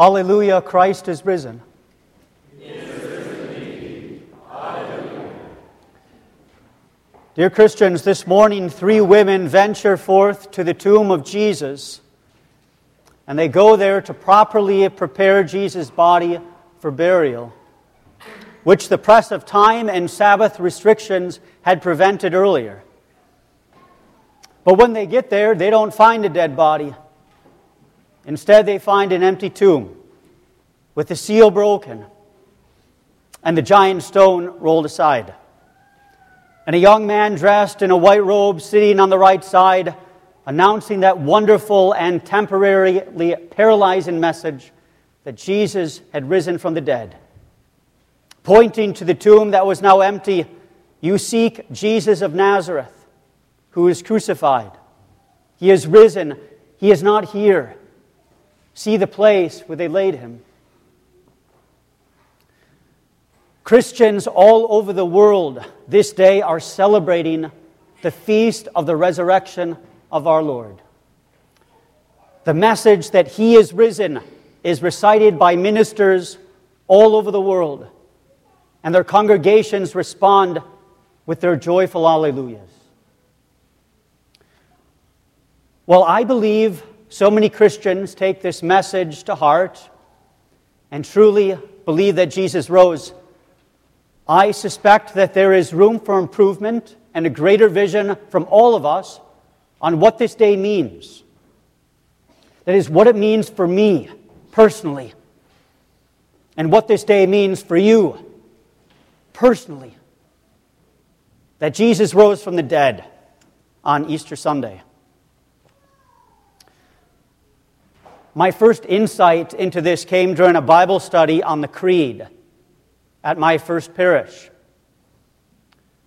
Alleluia, Christ is risen. Dear Christians, this morning three women venture forth to the tomb of Jesus, and they go there to properly prepare Jesus' body for burial, which the press of time and Sabbath restrictions had prevented earlier. But when they get there, they don't find a dead body. Instead, they find an empty tomb with the seal broken and the giant stone rolled aside. And a young man dressed in a white robe sitting on the right side, announcing that wonderful and temporarily paralyzing message that Jesus had risen from the dead. Pointing to the tomb that was now empty, you seek Jesus of Nazareth, who is crucified. He is risen, he is not here. See the place where they laid him. Christians all over the world this day are celebrating the feast of the resurrection of our Lord. The message that He is risen is recited by ministers all over the world, and their congregations respond with their joyful alleluias. Well, I believe so many Christians take this message to heart and truly believe that Jesus rose. I suspect that there is room for improvement and a greater vision from all of us on what this day means. That is, what it means for me personally, and what this day means for you personally. That Jesus rose from the dead on Easter Sunday. My first insight into this came during a Bible study on the Creed at my first parish.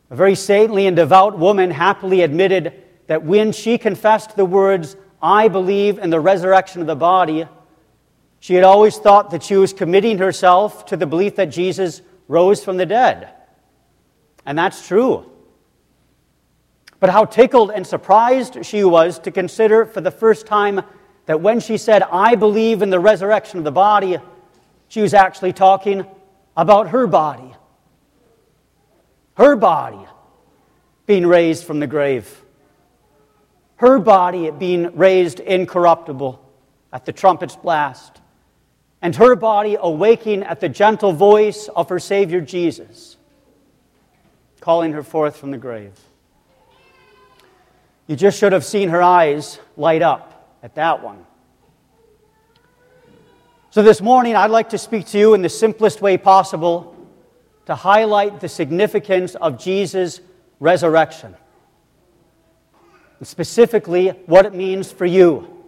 A very saintly and devout woman happily admitted that when she confessed the words, I believe in the resurrection of the body, she had always thought that she was committing herself to the belief that Jesus rose from the dead. And that's true. But how tickled and surprised she was to consider for the first time that when she said, I believe in the resurrection of the body, she was actually talking about her body. Her body being raised from the grave. Her body being raised incorruptible at the trumpet's blast. And her body awaking at the gentle voice of her Savior Jesus, calling her forth from the grave. You just should have seen her eyes light up at that one. So, this morning, I'd like to speak to you in the simplest way possible to highlight the significance of Jesus' resurrection. And specifically, what it means for you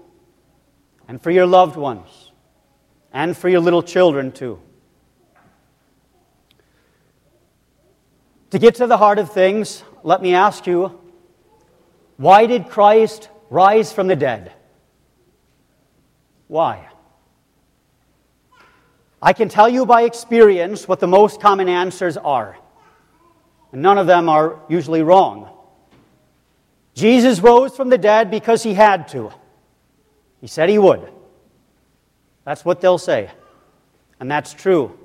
and for your loved ones and for your little children, too. To get to the heart of things, let me ask you why did Christ rise from the dead? Why? I can tell you by experience what the most common answers are, and none of them are usually wrong. Jesus rose from the dead because he had to. He said he would. That's what they'll say, and that's true.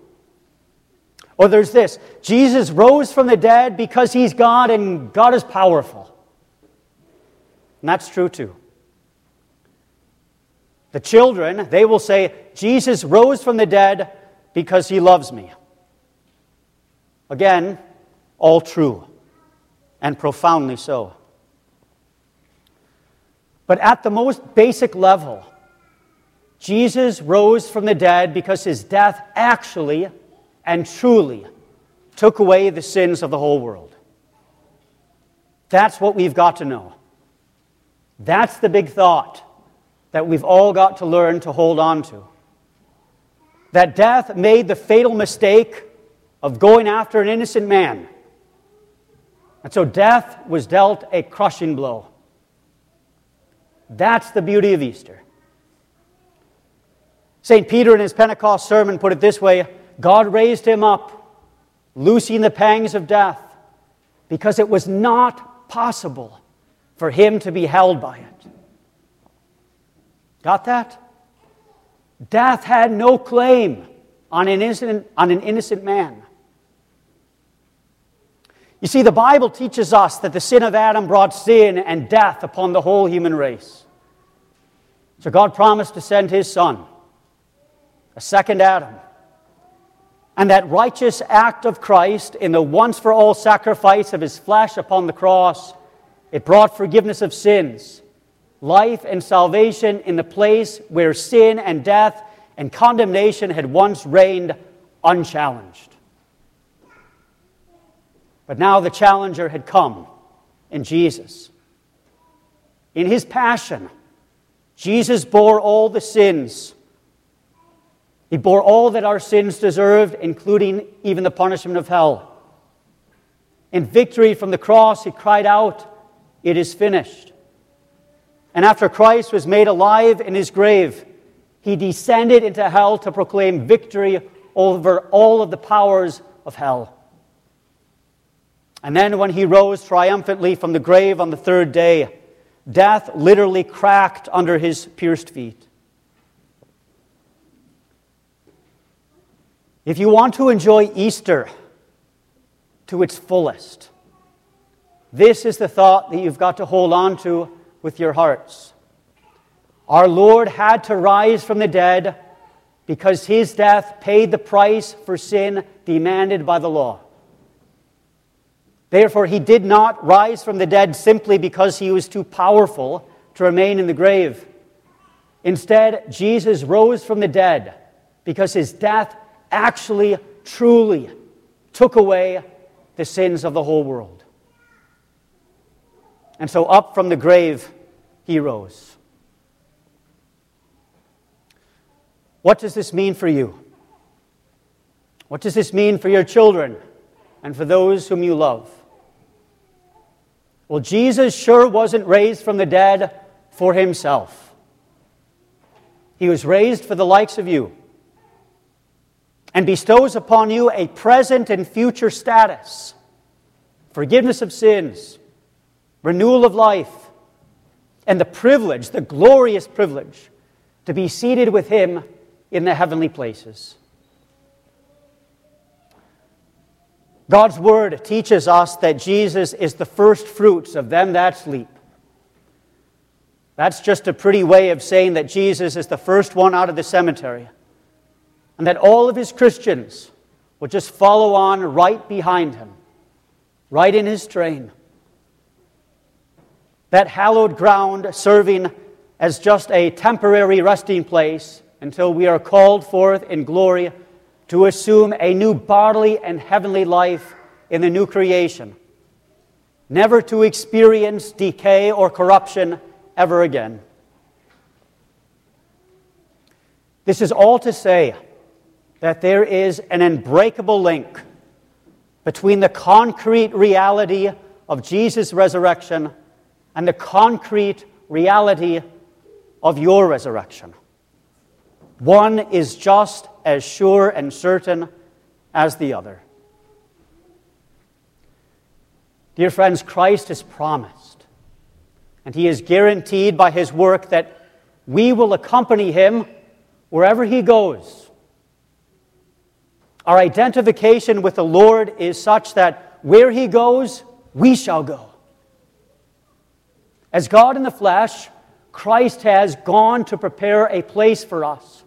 Or there's this Jesus rose from the dead because he's God and God is powerful. And that's true too. The children, they will say, Jesus rose from the dead because he loves me. Again, all true, and profoundly so. But at the most basic level, Jesus rose from the dead because his death actually and truly took away the sins of the whole world. That's what we've got to know. That's the big thought that we've all got to learn to hold on to. That death made the fatal mistake of going after an innocent man. And so death was dealt a crushing blow. That's the beauty of Easter. St. Peter, in his Pentecost sermon, put it this way God raised him up, loosing the pangs of death, because it was not possible for him to be held by it. Got that? Death had no claim on an innocent, on an innocent man. You see, the Bible teaches us that the sin of Adam brought sin and death upon the whole human race. So God promised to send his son, a second Adam. And that righteous act of Christ in the once for all sacrifice of his flesh upon the cross, it brought forgiveness of sins, life and salvation in the place where sin and death and condemnation had once reigned unchallenged. But now the challenger had come in Jesus. In his passion, Jesus bore all the sins. He bore all that our sins deserved, including even the punishment of hell. In victory from the cross, he cried out, It is finished. And after Christ was made alive in his grave, he descended into hell to proclaim victory over all of the powers of hell. And then, when he rose triumphantly from the grave on the third day, death literally cracked under his pierced feet. If you want to enjoy Easter to its fullest, this is the thought that you've got to hold on to with your hearts. Our Lord had to rise from the dead because his death paid the price for sin demanded by the law. Therefore, he did not rise from the dead simply because he was too powerful to remain in the grave. Instead, Jesus rose from the dead because his death actually, truly took away the sins of the whole world. And so, up from the grave, he rose. What does this mean for you? What does this mean for your children and for those whom you love? Well, Jesus sure wasn't raised from the dead for himself. He was raised for the likes of you and bestows upon you a present and future status, forgiveness of sins, renewal of life, and the privilege, the glorious privilege, to be seated with Him in the heavenly places. God's word teaches us that Jesus is the first fruits of them that sleep. That's just a pretty way of saying that Jesus is the first one out of the cemetery, and that all of his Christians will just follow on right behind him, right in his train. That hallowed ground serving as just a temporary resting place until we are called forth in glory to assume a new bodily and heavenly life in the new creation, never to experience decay or corruption ever again. This is all to say that there is an unbreakable link between the concrete reality of Jesus' resurrection and the concrete reality of your resurrection. One is just as sure and certain as the other. Dear friends, Christ has promised, and He is guaranteed by His work that we will accompany Him wherever He goes. Our identification with the Lord is such that where He goes, we shall go. As God in the flesh, Christ has gone to prepare a place for us.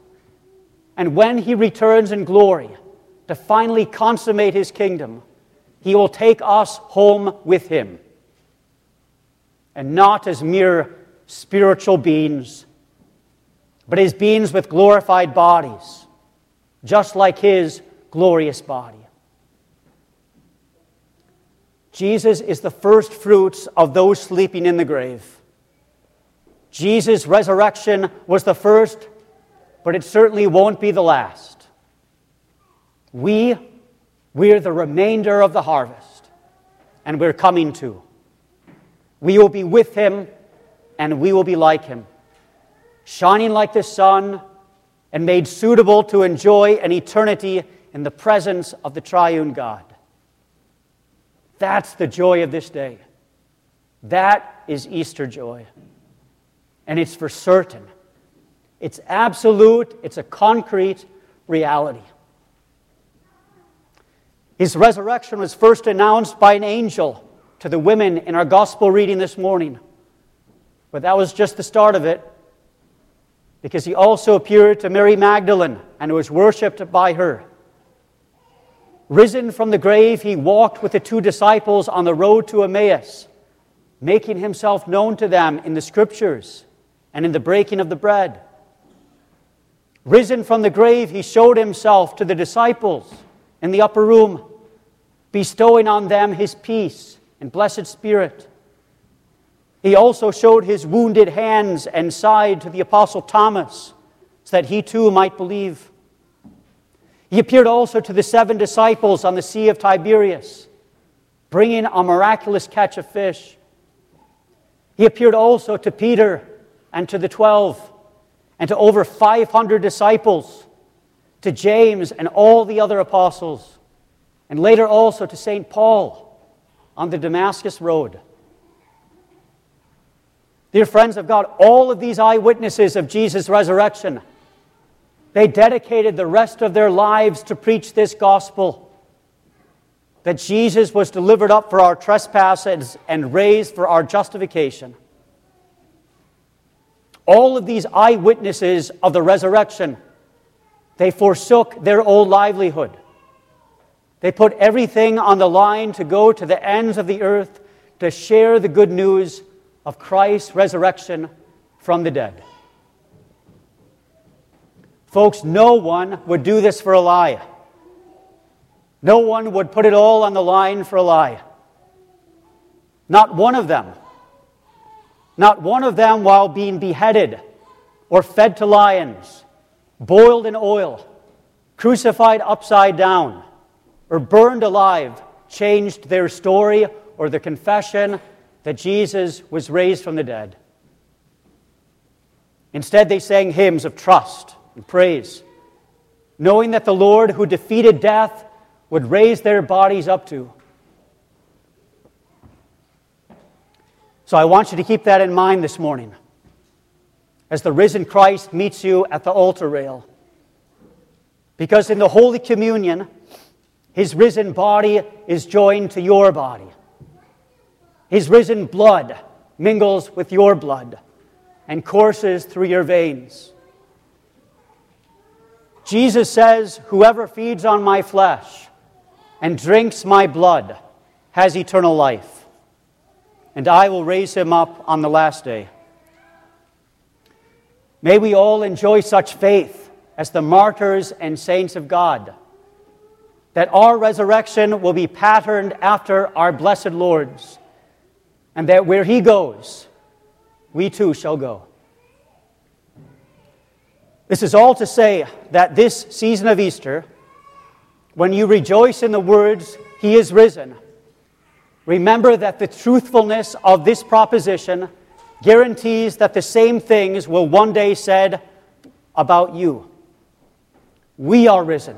And when he returns in glory to finally consummate his kingdom, he will take us home with him. And not as mere spiritual beings, but as beings with glorified bodies, just like his glorious body. Jesus is the first fruits of those sleeping in the grave. Jesus' resurrection was the first but it certainly won't be the last. We, we're the remainder of the harvest, and we're coming to. We will be with him, and we will be like him, shining like the sun and made suitable to enjoy an eternity in the presence of the triune God. That's the joy of this day. That is Easter joy. And it's for certain It's absolute, it's a concrete reality. His resurrection was first announced by an angel to the women in our gospel reading this morning. But that was just the start of it, because he also appeared to Mary Magdalene and was worshipped by her. Risen from the grave, he walked with the two disciples on the road to Emmaus, making himself known to them in the scriptures and in the breaking of the bread. Risen from the grave, he showed himself to the disciples in the upper room, bestowing on them his peace and blessed spirit. He also showed his wounded hands and side to the apostle Thomas, so that he too might believe. He appeared also to the seven disciples on the Sea of Tiberias, bringing a miraculous catch of fish. He appeared also to Peter and to the twelve, and to over 500 disciples, to James and all the other apostles, and later also to St. Paul on the Damascus Road. Dear friends of God, all of these eyewitnesses of Jesus' resurrection, they dedicated the rest of their lives to preach this gospel that Jesus was delivered up for our trespasses and raised for our justification. All of these eyewitnesses of the resurrection, they forsook their old livelihood. They put everything on the line to go to the ends of the earth to share the good news of Christ's resurrection from the dead. Folks, no one would do this for a lie. No one would put it all on the line for a lie. Not one of them. Not one of them while being beheaded or fed to lions, boiled in oil, crucified upside down, or burned alive changed their story or the confession that Jesus was raised from the dead. Instead, they sang hymns of trust and praise, knowing that the Lord who defeated death would raise their bodies up to. So I want you to keep that in mind this morning as the risen Christ meets you at the altar rail. Because in the Holy Communion, his risen body is joined to your body. His risen blood mingles with your blood and courses through your veins. Jesus says, Whoever feeds on my flesh and drinks my blood has eternal life, and I will raise him up on the last day. May we all enjoy such faith as the martyrs and saints of God, that our resurrection will be patterned after our blessed Lord's and that where he goes, we too shall go. This is all to say that this season of Easter, when you rejoice in the words, He is risen, remember that the truthfulness of this proposition guarantees that the same things will one day said about you. We are risen.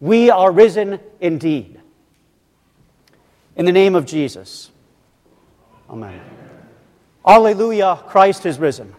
We are risen indeed. In the name of Jesus. Amen. Alleluia, Christ is risen.